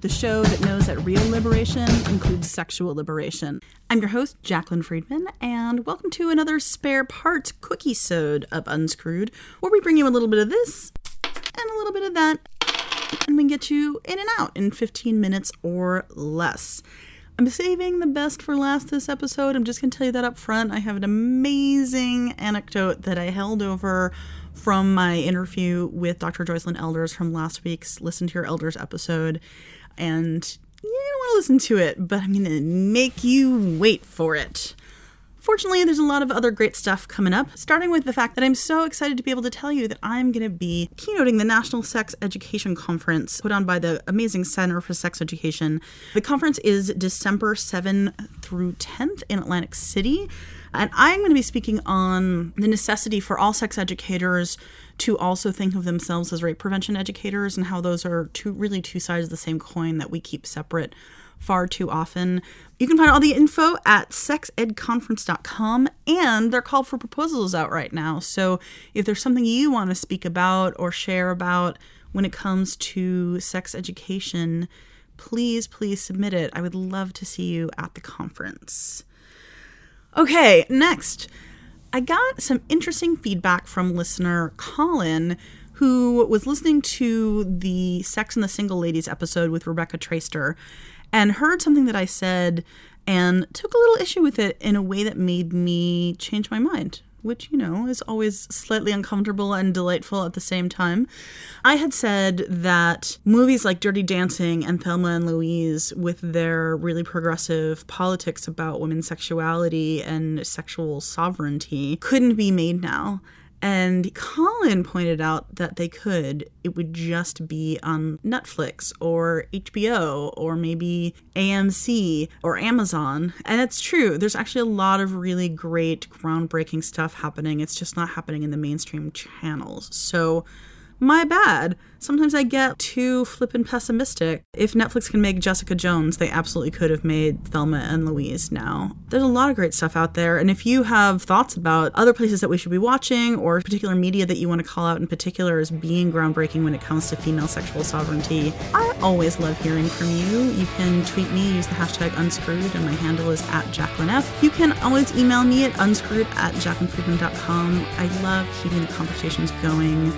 the show that knows that real liberation includes sexual liberation. I'm your host, Jaclyn Friedman, and welcome to another spare parts quickie sode of Unscrewed, where we bring you a little bit of this and a little bit of that, and we can get you in and out in 15 minutes or less. I'm saving the best for last this episode. I'm just going to tell you that up front. I have an amazing anecdote that I held over from my interview with Dr. Joycelyn Elders from last week's Listen to Your Elders episode. And you don't want to listen to it, but I'm going to make you wait for it. Fortunately, there's a lot of other great stuff coming up, starting with the fact that I'm so excited to be able to tell you that I'm going to be keynoting the National Sex Education Conference put on by the amazing Center for Sex Education. The conference is December 7th through 10th in Atlantic City. And I'm going to be speaking on the necessity for all sex educators to also think of themselves as rape prevention educators and how those are two really two sides of the same coin that we keep separate far too often. You can find all the info at sexedconference.com and they're called for proposals out right now. So if there's something you want to speak about or share about when it comes to sex education, please, please submit it. I would love to see you at the conference. Okay, next. I got some interesting feedback from listener Colin, who was listening to the Sex and the Single Ladies episode with Rebecca Traister and heard something that I said and took a little issue with it in a way that made me change my mind which, you know, is always slightly uncomfortable and delightful at the same time. I had said that movies like Dirty Dancing and Thelma and Louise, with their really progressive politics about women's sexuality and sexual sovereignty, couldn't be made now. And Colin pointed out that they could. It would just be on Netflix or HBO or maybe AMC or Amazon. And it's true. There's actually a lot of really great, groundbreaking stuff happening. It's just not happening in the mainstream channels. So my bad. Sometimes I get too flippin' pessimistic. If Netflix can make Jessica Jones, they absolutely could have made Thelma and Louise now. There's a lot of great stuff out there, and if you have thoughts about other places that we should be watching or particular media that you want to call out in particular as being groundbreaking when it comes to female sexual sovereignty, I always love hearing from you. You can tweet me, use the hashtag unscrewed, and my handle is at Jaclyn F. You can always email me at unscrewed at jaclynfriedman.com. I love keeping the conversations going.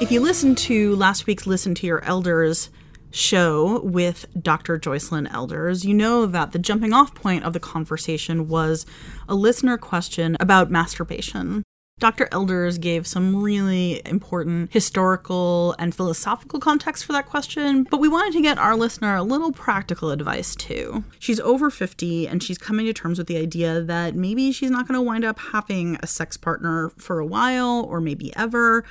If you listen to last week's Listen to Your Elders show with Dr. Joycelyn Elders, you know that the jumping off point of the conversation was a listener question about masturbation. Dr. Elders gave some really important historical and philosophical context for that question, but we wanted to get our listener a little practical advice too. She's over 50 and she's coming to terms with the idea that maybe she's not going to wind up having a sex partner for a while or maybe ever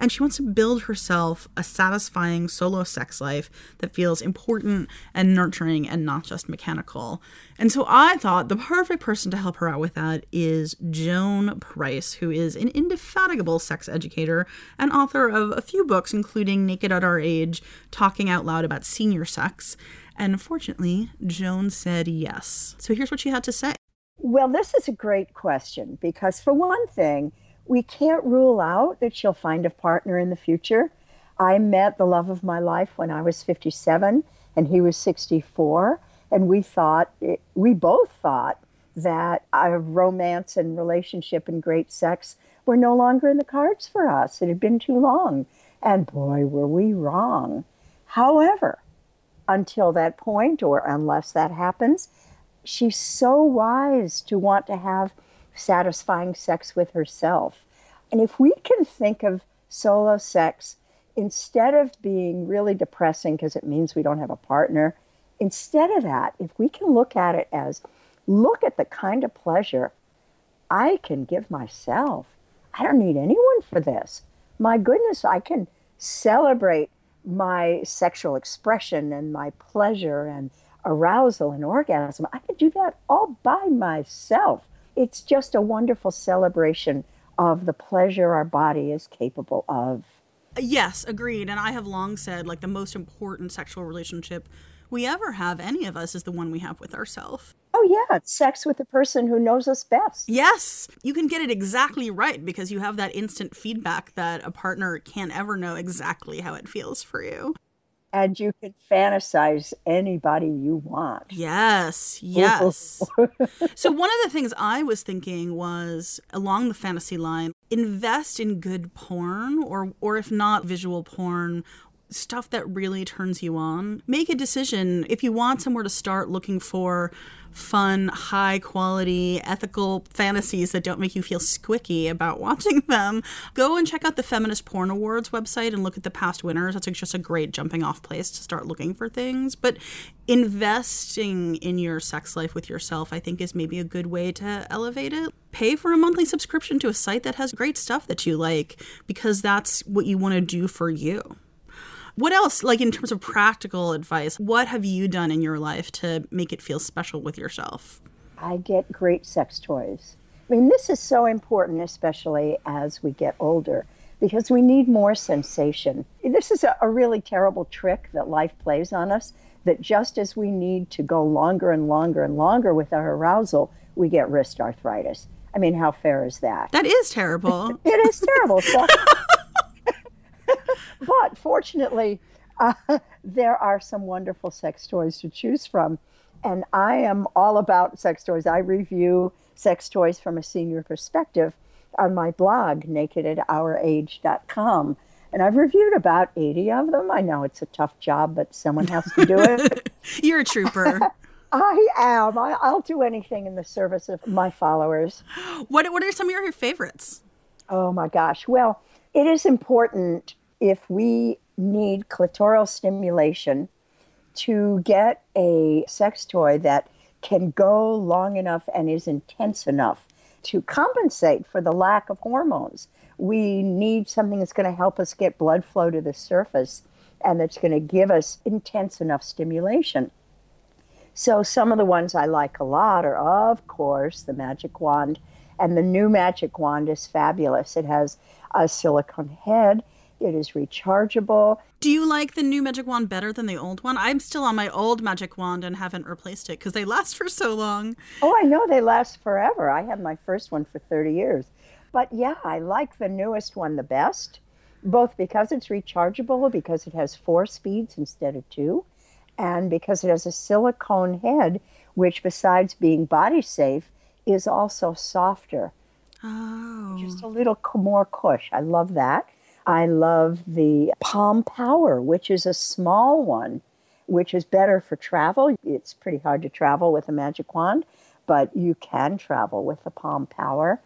and she wants to build herself a satisfying solo sex life that feels important and nurturing and not just mechanical. And so I thought the perfect person to help her out with that is Joan Price, who is an indefatigable sex educator and author of a few books, including Naked at Our Age, Talking Out Loud About Senior Sex. And fortunately, Joan said yes. So here's what she had to say. Well, this is a great question because, for one thing, we can't rule out that she'll find a partner in the future. I met the love of my life when I was 57 and he was 64. And we thought, we both thought that romance and relationship and great sex were no longer in the cards for us. It had been too long. And boy, were we wrong. However, until that point, or unless that happens, she's so wise to want to have satisfying sex with herself. And if we can think of solo sex instead of being really depressing because it means we don't have a partner, instead of that, if we can look at it as look at the kind of pleasure I can give myself. I don't need anyone for this. My goodness, I can celebrate my sexual expression and my pleasure and arousal and orgasm. I can do that all by myself. It's just a wonderful celebration of the pleasure our body is capable of. Yes, agreed. And I have long said, like, the most important sexual relationship we ever have, any of us, is the one we have with ourselves. Oh, yeah, it's sex with the person who knows us best. Yes, you can get it exactly right because you have that instant feedback that a partner can't ever know exactly how it feels for you and you can fantasize anybody you want. Yes, yes. so, one of the things I was thinking was along the fantasy line invest in good porn, or, or if not visual porn, stuff that really turns you on. Make a decision if you want somewhere to start looking for fun, high quality, ethical fantasies that don't make you feel squicky about watching them, go and check out the Feminist Porn Awards website and look at the past winners. That's just a great jumping off place to start looking for things. But investing in your sex life with yourself, I think, is maybe a good way to elevate it. Pay for a monthly subscription to a site that has great stuff that you like because that's what you want to do for you. What else, like in terms of practical advice, what have you done in your life to make it feel special with yourself? I get great sex toys. I mean, this is so important, especially as we get older, because we need more sensation. This is a, a really terrible trick that life plays on us that just as we need to go longer and longer and longer with our arousal, we get wrist arthritis. I mean, how fair is that? That is terrible. it is terrible. So but fortunately, uh, there are some wonderful sex toys to choose from. And I am all about sex toys. I review sex toys from a senior perspective on my blog, nakedatourage.com. And I've reviewed about 80 of them. I know it's a tough job, but someone has to do it. You're a trooper. I am. I, will do anything in the service of my followers. What, what are some of your favorites? Oh my gosh. Well, it is important if we need clitoral stimulation to get a sex toy that can go long enough and is intense enough to compensate for the lack of hormones. We need something that's going to help us get blood flow to the surface and that's going to give us intense enough stimulation. So, some of the ones I like a lot are, of course, the Magic Wand. And the new Magic Wand is fabulous. It has a silicone head, it is rechargeable. Do you like the new Magic Wand better than the old one? I'm still on my old Magic Wand and haven't replaced it because they last for so long. Oh, I know they last forever. I had my first one for 30 years. But yeah, I like the newest one the best, both because it's rechargeable, because it has four speeds instead of two, and because it has a silicone head, which, besides being body safe, is also softer. Oh. Just a little more cush. I love that. I love the Palm Power, which is a small one, which is better for travel. It's pretty hard to travel with a magic wand, but you can travel with the Palm Power.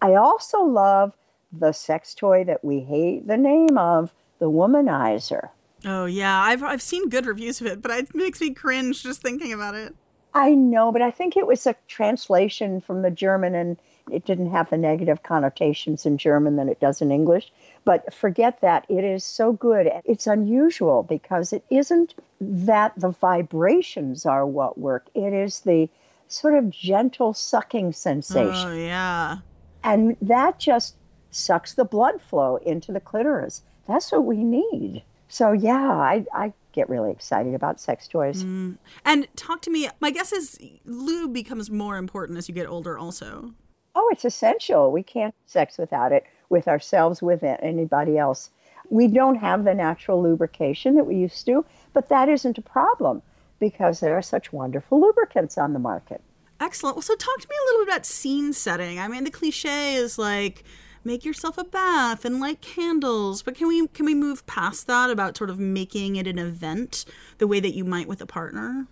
I also love the sex toy that we hate the name of, the Womanizer. Oh yeah, I've I've seen good reviews of it, but it makes me cringe just thinking about it. I know, but I think it was a translation from the German and it didn't have the negative connotations in German than it does in English. But forget that. It is so good. It's unusual because it isn't that the vibrations are what work, it is the sort of gentle sucking sensation. Oh, yeah. And that just sucks the blood flow into the clitoris. That's what we need. So, yeah, I, I get really excited about sex toys. Mm. And talk to me. My guess is lube becomes more important as you get older, also. Oh, it's essential. We can't sex without it, with ourselves, with anybody else. We don't have the natural lubrication that we used to, but that isn't a problem because there are such wonderful lubricants on the market. Excellent. Well, so talk to me a little bit about scene setting. I mean, the cliche is like make yourself a bath and light candles, but can we can we move past that about sort of making it an event the way that you might with a partner?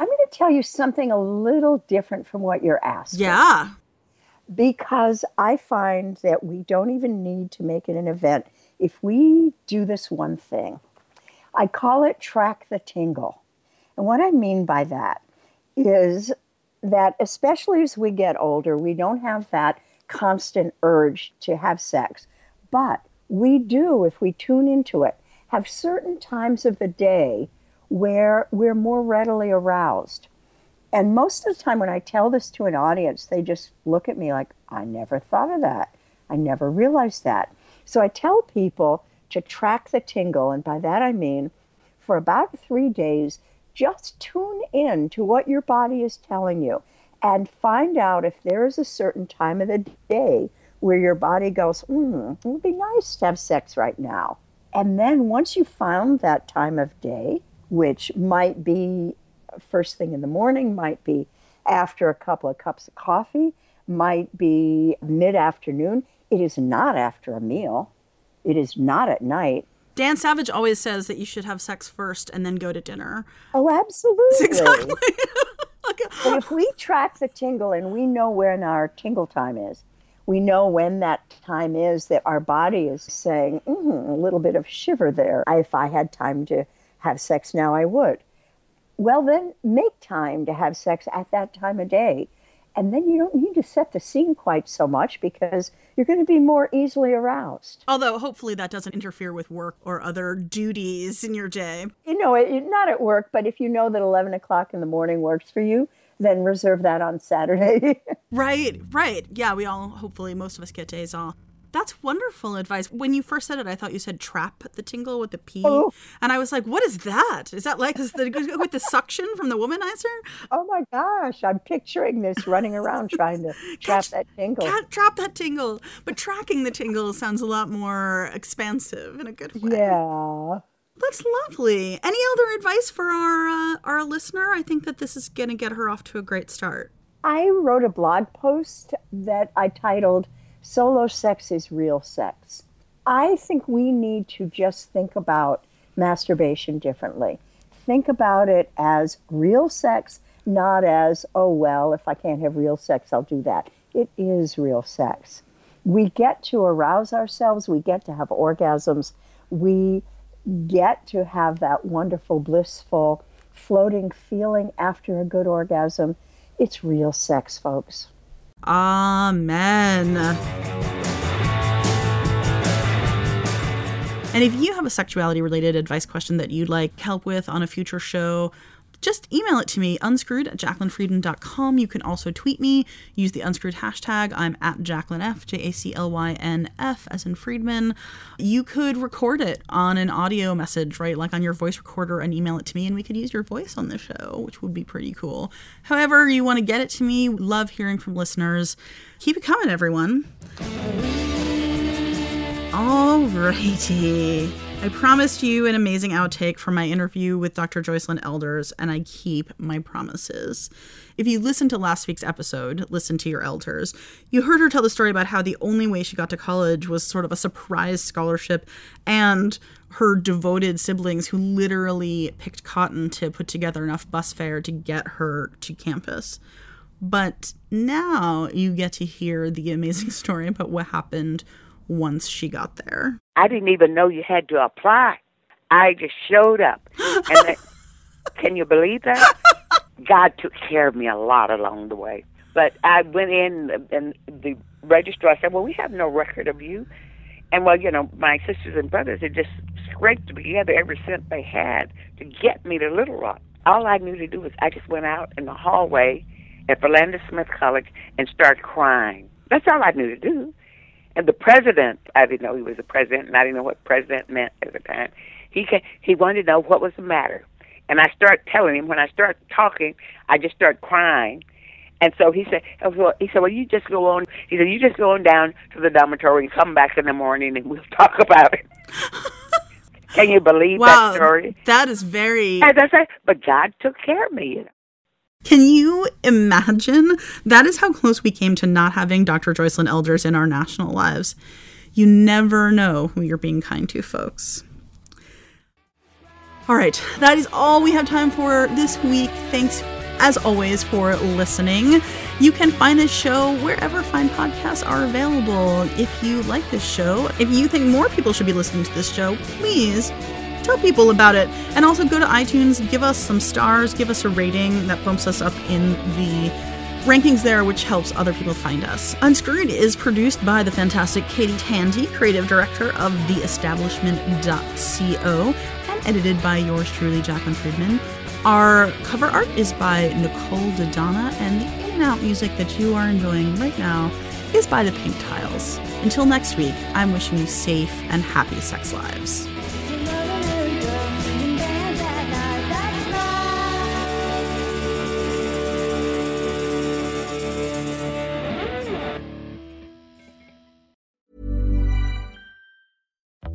I'm going to tell you something a little different from what you're asking. Yeah. Because I find that we don't even need to make it an event if we do this one thing. I call it track the tingle. And what I mean by that is that, especially as we get older, we don't have that constant urge to have sex. But we do, if we tune into it, have certain times of the day where we're more readily aroused. And most of the time, when I tell this to an audience, they just look at me like, I never thought of that. I never realized that. So I tell people to track the tingle. And by that, I mean for about three days, just tune in to what your body is telling you and find out if there is a certain time of the day where your body goes, hmm, it would be nice to have sex right now. And then once you found that time of day, which might be first thing in the morning, might be after a couple of cups of coffee, might be mid afternoon. It is not after a meal, it is not at night. Dan Savage always says that you should have sex first and then go to dinner. Oh, absolutely. Exactly. but if we track the tingle and we know when our tingle time is, we know when that time is that our body is saying, mm, a little bit of shiver there. If I had time to have sex now, I would. Well, then make time to have sex at that time of day. And then you don't need to set the scene quite so much because you're going to be more easily aroused. Although, hopefully, that doesn't interfere with work or other duties in your day. You know, it, not at work, but if you know that 11 o'clock in the morning works for you, then reserve that on Saturday. right, right. Yeah, we all, hopefully, most of us get days off. That's wonderful advice. When you first said it, I thought you said trap the tingle with the P. Oh. And I was like, what is that? Is that like is the, with the suction from the womanizer? Oh my gosh. I'm picturing this running around trying to trap that tingle. Can't trap that tingle. But tracking the tingle sounds a lot more expansive in a good way. Yeah. That's lovely. Any other advice for our uh, our listener? I think that this is going to get her off to a great start. I wrote a blog post that I titled solo sex is real sex. I think we need to just think about masturbation differently. Think about it as real sex, not as, oh, well, if I can't have real sex, I'll do that. It is real sex. We get to arouse ourselves, we get to have orgasms, we get to have that wonderful, blissful, floating feeling after a good orgasm. It's real sex, folks. Amen. And if you have a sexuality related advice question that you'd like help with on a future show, just email it to me, unscrewed at jaclynfriedman.com. You can also tweet me, use the unscrewed hashtag. I'm at JaclynF, J A C L Y N F, as in Friedman. You could record it on an audio message, right? Like on your voice recorder and email it to me, and we could use your voice on the show, which would be pretty cool. However, you want to get it to me, love hearing from listeners. Keep it coming, everyone. Alrighty. I promised you an amazing outtake from my interview with Dr. Joycelyn Elders, and I keep my promises. If you listened to last week's episode, Listen to Your Elders, you heard her tell the story about how the only way she got to college was sort of a surprise scholarship and her devoted siblings who literally picked cotton to put together enough bus fare to get her to campus. But now you get to hear the amazing story about what happened once she got there. I didn't even know you had to apply. I just showed up. And they, can you believe that? God took care of me a lot along the way. But I went in and the registrar said, "Well, we have no record of you." And well, you know, my sisters and brothers had just scraped together every cent they had to get me to Little Rock. All I knew to do was I just went out in the hallway at Philander Smith College and started crying. That's all I knew to do. And the president, I didn't know he was a president, and I didn't know what president meant at the time. He he wanted to know what was the matter, and I start telling him. When I start talking, I just start crying, and so he said, oh, well, he said, well, you just go on. He said, you just go on down to the dormitory and come back in the morning, and we'll talk about it. Can you believe wow, that story? that is very. And I say, but God took care of me. Can you imagine? That is how close we came to not having Dr. Joycelyn Elders in our national lives. You never know who you're being kind to, folks. All right, that is all we have time for this week. Thanks, as always, for listening. You can find this show wherever fine podcasts are available. If you like this show, if you think more people should be listening to this show, please tell people about it. And also go to iTunes, give us some stars, give us a rating that bumps us up in the rankings there, which helps other people find us. Unscrewed is produced by the fantastic Katie Tandy, creative director of theestablishment.co, and edited by yours truly, Jaclyn Friedman. Our cover art is by Nicole Dodonna, and the in and out music that you are enjoying right now is by the Pink Tiles. Until next week, I'm wishing you safe and happy sex lives.